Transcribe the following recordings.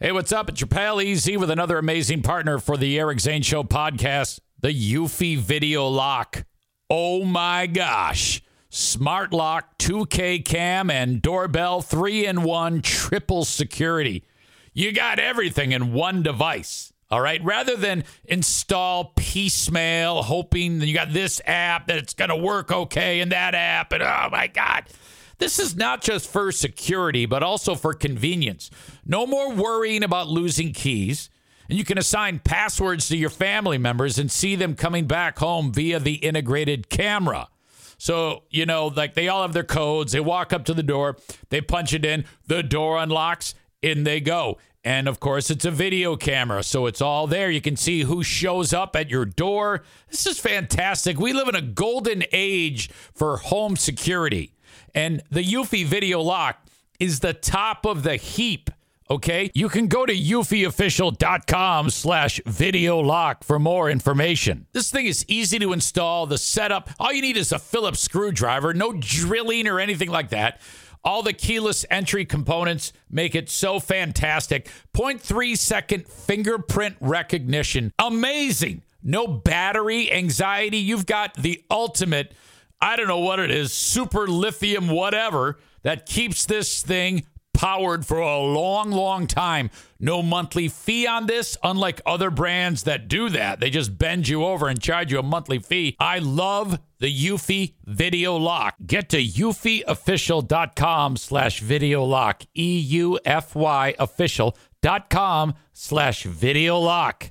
Hey, what's up? It's your pal EZ with another amazing partner for the Eric Zane Show podcast, the Eufy Video Lock. Oh my gosh. Smart lock, 2K cam, and doorbell, three in one, triple security. You got everything in one device. All right. Rather than install piecemeal, hoping that you got this app that it's going to work okay and that app, and oh my God. This is not just for security, but also for convenience. No more worrying about losing keys. And you can assign passwords to your family members and see them coming back home via the integrated camera. So, you know, like they all have their codes. They walk up to the door, they punch it in, the door unlocks, in they go. And of course, it's a video camera, so it's all there. You can see who shows up at your door. This is fantastic. We live in a golden age for home security. And the Eufy Video Lock is the top of the heap. Okay, you can go to eufyofficial.com slash video lock for more information. This thing is easy to install. The setup, all you need is a Phillips screwdriver, no drilling or anything like that. All the keyless entry components make it so fantastic. 0.3 second fingerprint recognition. Amazing. No battery anxiety. You've got the ultimate I don't know what it is, super lithium, whatever, that keeps this thing powered for a long, long time. No monthly fee on this, unlike other brands that do that. They just bend you over and charge you a monthly fee. I love the Eufy Video Lock. Get to eufyofficial.com slash video lock. E-U-F-Y official.com slash video lock.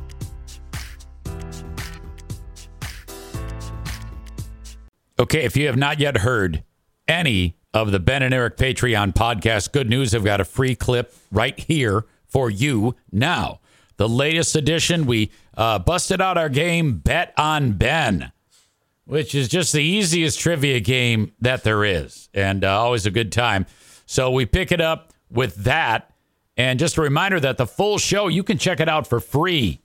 Okay, if you have not yet heard any of the Ben and Eric Patreon podcast, good news, I've got a free clip right here for you now. The latest edition, we uh, busted out our game Bet on Ben, which is just the easiest trivia game that there is, and uh, always a good time. So we pick it up with that. And just a reminder that the full show, you can check it out for free.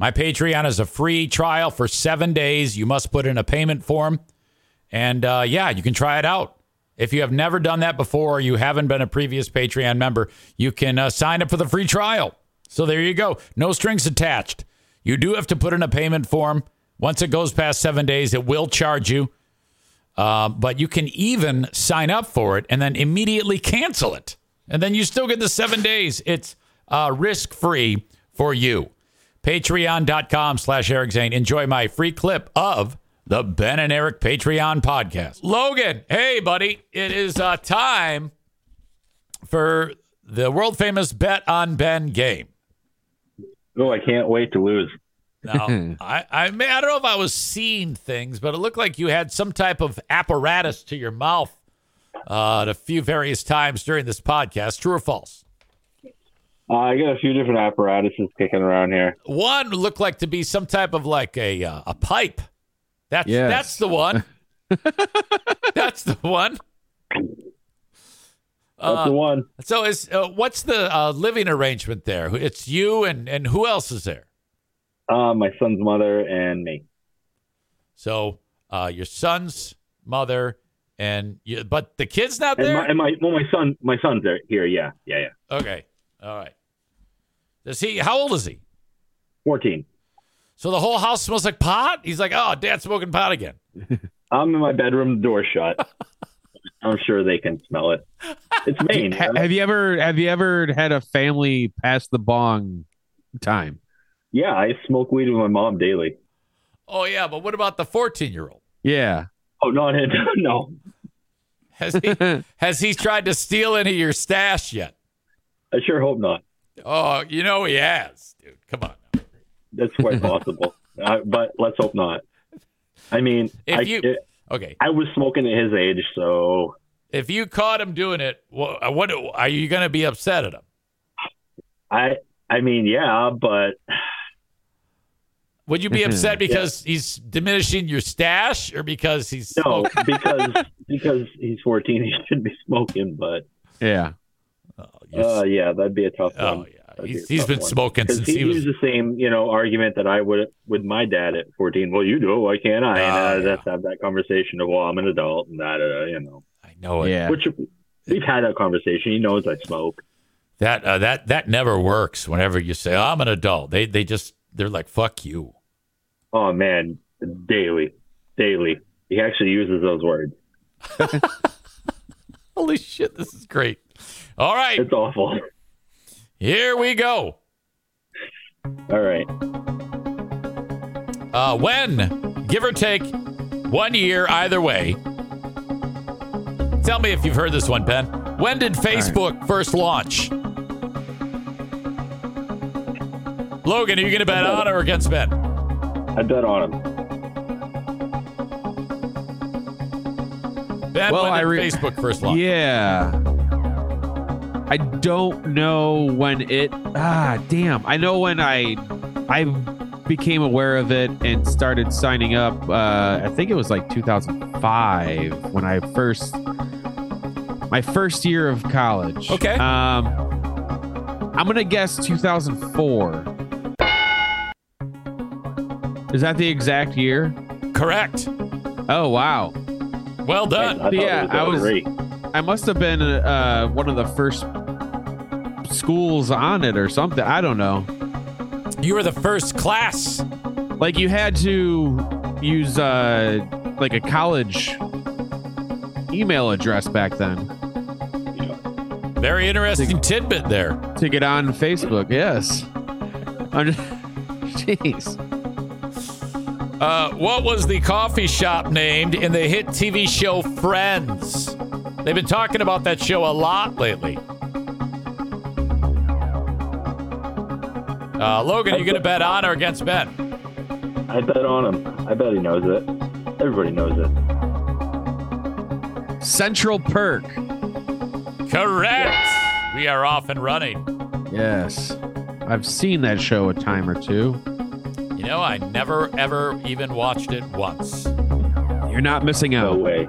My Patreon is a free trial for seven days. You must put in a payment form. And uh, yeah, you can try it out. If you have never done that before, or you haven't been a previous Patreon member, you can uh, sign up for the free trial. So there you go. No strings attached. You do have to put in a payment form. Once it goes past seven days, it will charge you. Uh, but you can even sign up for it and then immediately cancel it. And then you still get the seven days. It's uh, risk free for you. Patreon.com slash Eric Zane. Enjoy my free clip of the Ben and Eric Patreon podcast. Logan, hey, buddy, it is uh, time for the world famous Bet on Ben game. Oh, I can't wait to lose. Now, I, I, may, I don't know if I was seeing things, but it looked like you had some type of apparatus to your mouth uh, at a few various times during this podcast. True or false? Uh, I got a few different apparatuses kicking around here. One looked like to be some type of like a uh, a pipe that's yes. that's the one. that's the one. Uh, that's the one. So is uh, what's the uh, living arrangement there? It's you and and who else is there? Uh, my son's mother and me. So uh, your son's mother and you, but the kid's not there. And my, and my well, my son, my son's there here. Yeah, yeah, yeah. Okay, all right. Does he? How old is he? Fourteen. So the whole house smells like pot? He's like, oh, dad's smoking pot again. I'm in my bedroom, door shut. I'm sure they can smell it. It's Maine. Ha- have you ever have you ever had a family pass the bong time? Yeah, I smoke weed with my mom daily. Oh yeah, but what about the 14 year old? Yeah. Oh, not it. No, Has he has he tried to steal any of your stash yet? I sure hope not. Oh, you know he has, dude. Come on. That's quite possible, uh, but let's hope not. I mean, If I, you- it- Okay, I was smoking at his age, so if you caught him doing it, what, what are you going to be upset at him? I. I mean, yeah, but Would you be upset because he's diminishing your stash, or because he's no, smoking? because because he's 14, he shouldn't be smoking. But Yeah. You're- uh, yeah, that'd be a tough oh one. yeah, That'd be he's, a he's tough been one. smoking since he he was. used the same, you know, argument that I would with my dad at 14. Well, you do it. Why can't I? And Ah, uh, yeah. let's have that conversation of, well, I'm an adult and that, uh, you know. I know it. Yeah. Which we've had that conversation. He knows I smoke. That uh, that that never works. Whenever you say oh, I'm an adult, they they just they're like fuck you. Oh man, daily, daily. He actually uses those words. Holy shit, this is great. All right, It's awful. Here we go. All right. Uh, when, give or take, one year either way. Tell me if you've heard this one, Ben. When did Facebook first launch? Logan, are you going to bet on or against Ben? I bet on him. Ben, Well, when did I re- Facebook first launch? Yeah. I don't know when it ah damn. I know when I I became aware of it and started signing up uh I think it was like 2005 when I first my first year of college. Okay. Um I'm going to guess 2004. Is that the exact year? Correct. Oh wow. Well I done. thought Yeah, I was- great. I must have been uh, one of the first schools on it or something. I don't know. You were the first class. Like you had to use uh, like a college email address back then Very interesting tidbit there. to get on Facebook. Yes. I'm just- Jeez. Uh, what was the coffee shop named in the hit TV show Friends? They've been talking about that show a lot lately. Uh, Logan, are you going to bet on or against Ben? I bet on him. I bet he knows it. Everybody knows it. Central Perk. Correct. We are off and running. Yes. I've seen that show a time or two. You know, I never, ever even watched it once. You're not missing out. No out. way.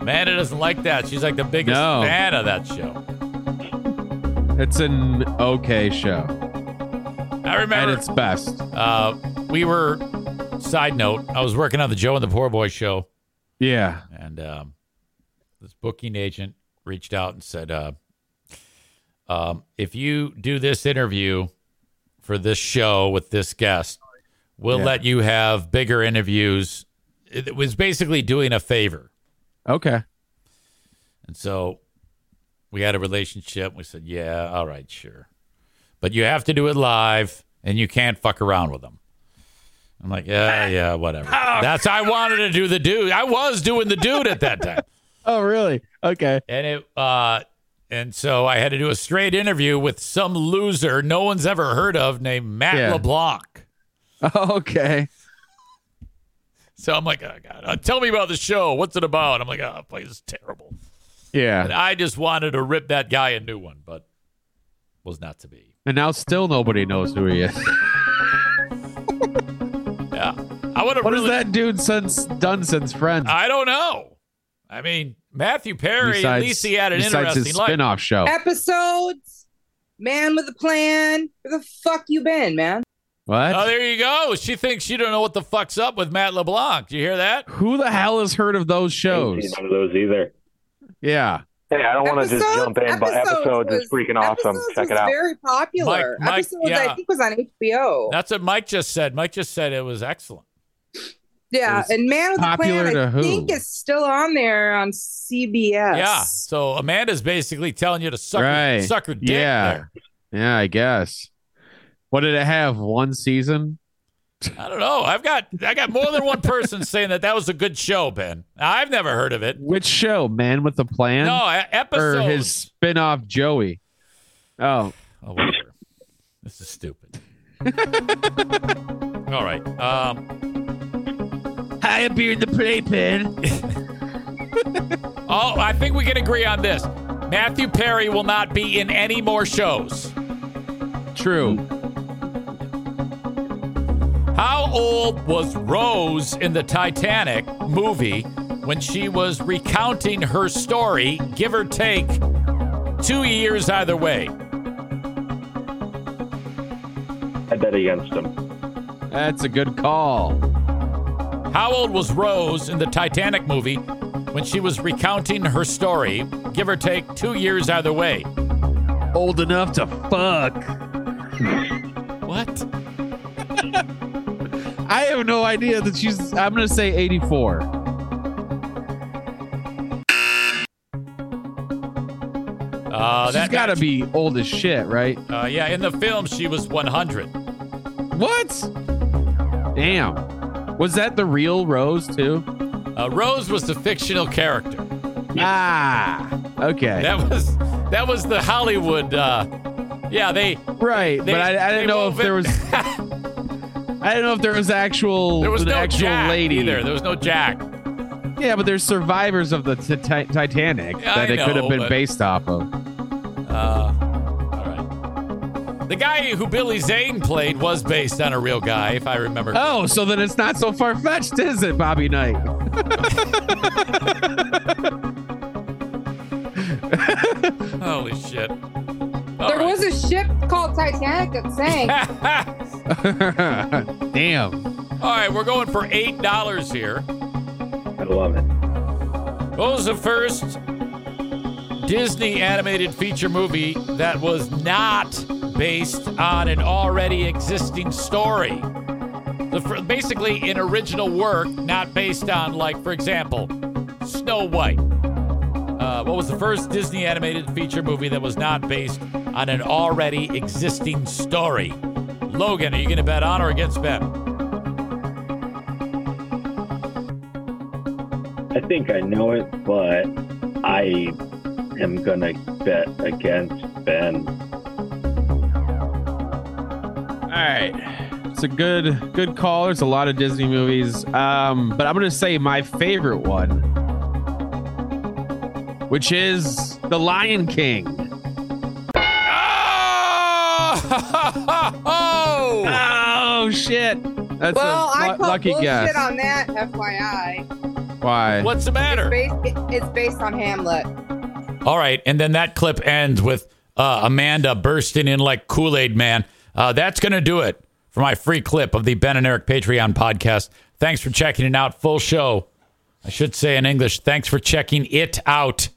Amanda doesn't like that. She's like the biggest No. fan of that show. It's an okay show I remember. at its best. uh, we were, side note, I was working on the Joe and the Poor Boy show. Yeah. And um, this booking agent reached out and said, uh, um, if you do this interview for this show with this guest, we'll Yeah. let you have bigger interviews. It it was basically doing a favor. Okay. And so we had a relationship. We said, yeah, all right, sure. But you have to do it live and you can't fuck around with them. I'm like, yeah, yeah, whatever. That's I wanted to do the dude. I was doing the dude at that time. Oh, really? Okay. and it uh and so I had to do a straight interview with some loser no one's ever heard of named Matt Yeah. LeBlanc. Okay. So I'm like, oh God, uh, tell me about the show. What's it about? I'm like, oh, this is terrible. And Yeah. I just wanted to rip that guy a new one, but was not to be. And now still nobody knows who he is. Yeah, I would have What has that dude since done since Friends? I don't know. I mean, Matthew Perry. at least he had an besides interesting his life. spin-off show. episodes. Man with a plan. Where the fuck you been, man? What? Oh, there you go. She thinks she don't know what the fuck's up with Matt LeBlanc. Do you hear that? Who the hell has heard of those Ain't shows? seen none of those either. Yeah. Hey, I don't want to just jump in, but episodes is freaking awesome. Check it out. Very popular. Mike- Mike, episodes, yeah. I think, was on HBO. That's what Mike just said. Mike just said it was excellent. yeah, was and Man with a popular Plan, I who? think, is still on there on CBS. Yeah. So Amanda's basically telling you to suck, her, Right. suck her dick Yeah. there. Yeah, I guess. What did it have? One season? I don't know. I've got I got more than one person saying that that was a good show, Ben. I've never heard of it. Which show? Man with a Plan? No, episode. or his spin-off Joey. Oh, Oh, whatever. this is stupid. All right. Um, high up here in the playpen. oh, I think we can agree on this. Matthew Perry will not be in any more shows. True. How old was Rose in the Titanic movie when she was recounting her story, give or take two years either way? I bet against him. That's a good call. How old was Rose in the Titanic movie when she was recounting her story, give or take two years either way? Old enough to fuck. What? I have no idea that she's. I'm gonna say 84. Uh, she's got to be old as shit, right? Uh, yeah, in the film, she was 100. What? Damn. Was that the real Rose too? Uh, Rose was the fictional character. Ah, okay. That was that was the Hollywood. Uh, yeah, they right, they- but I, I didn't know if there was. I don't know if there was actual. there was an no actual Jack lady either. There was no Jack. Yeah, but there's survivors of the ti- ti- Titanic Yeah, that I it could have been but- based off of. Uh, all right. The guy who Billy Zane played was based on a real guy, if I remember. Oh, so then it's not so far fetched, is it, Bobby Knight? Holy shit! There was a ship called Titanic that sank. Damn. All right, we're going for eight dollars here. I love it. What was the first Disney animated feature movie that was not based on an already existing story? The, fir- basically, an original work, not based on, like, for example, Snow White. Uh, what was the first Disney animated feature movie that was not based on an already existing story? Logan, are you going to bet on or against Ben? I think I know it, but I am gonna bet against Ben. All right. It's a good good call. There's a lot of Disney movies. Um, but I'm gonna say my favorite one, which is The Lion King. Oh! Oh shit. That's well, a I call lucky bullshit guess. on that, FYI. Why? What's the matter? It's based, it- it's based on Hamlet. All right, and then that clip ends with uh, Amanda bursting in like Kool Aid Man. Uh, that's going to do it for my free clip of the Ben and Eric Patreon podcast. Thanks for checking it out. Full show. I should say in English, thanks for checking it out.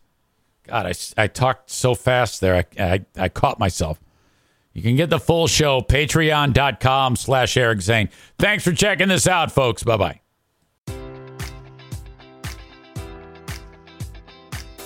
God, I, I talked so fast there. I, I, I caught myself. You can get the full show, patreon.com slash Eric Zane. Thanks for checking this out, folks. Bye bye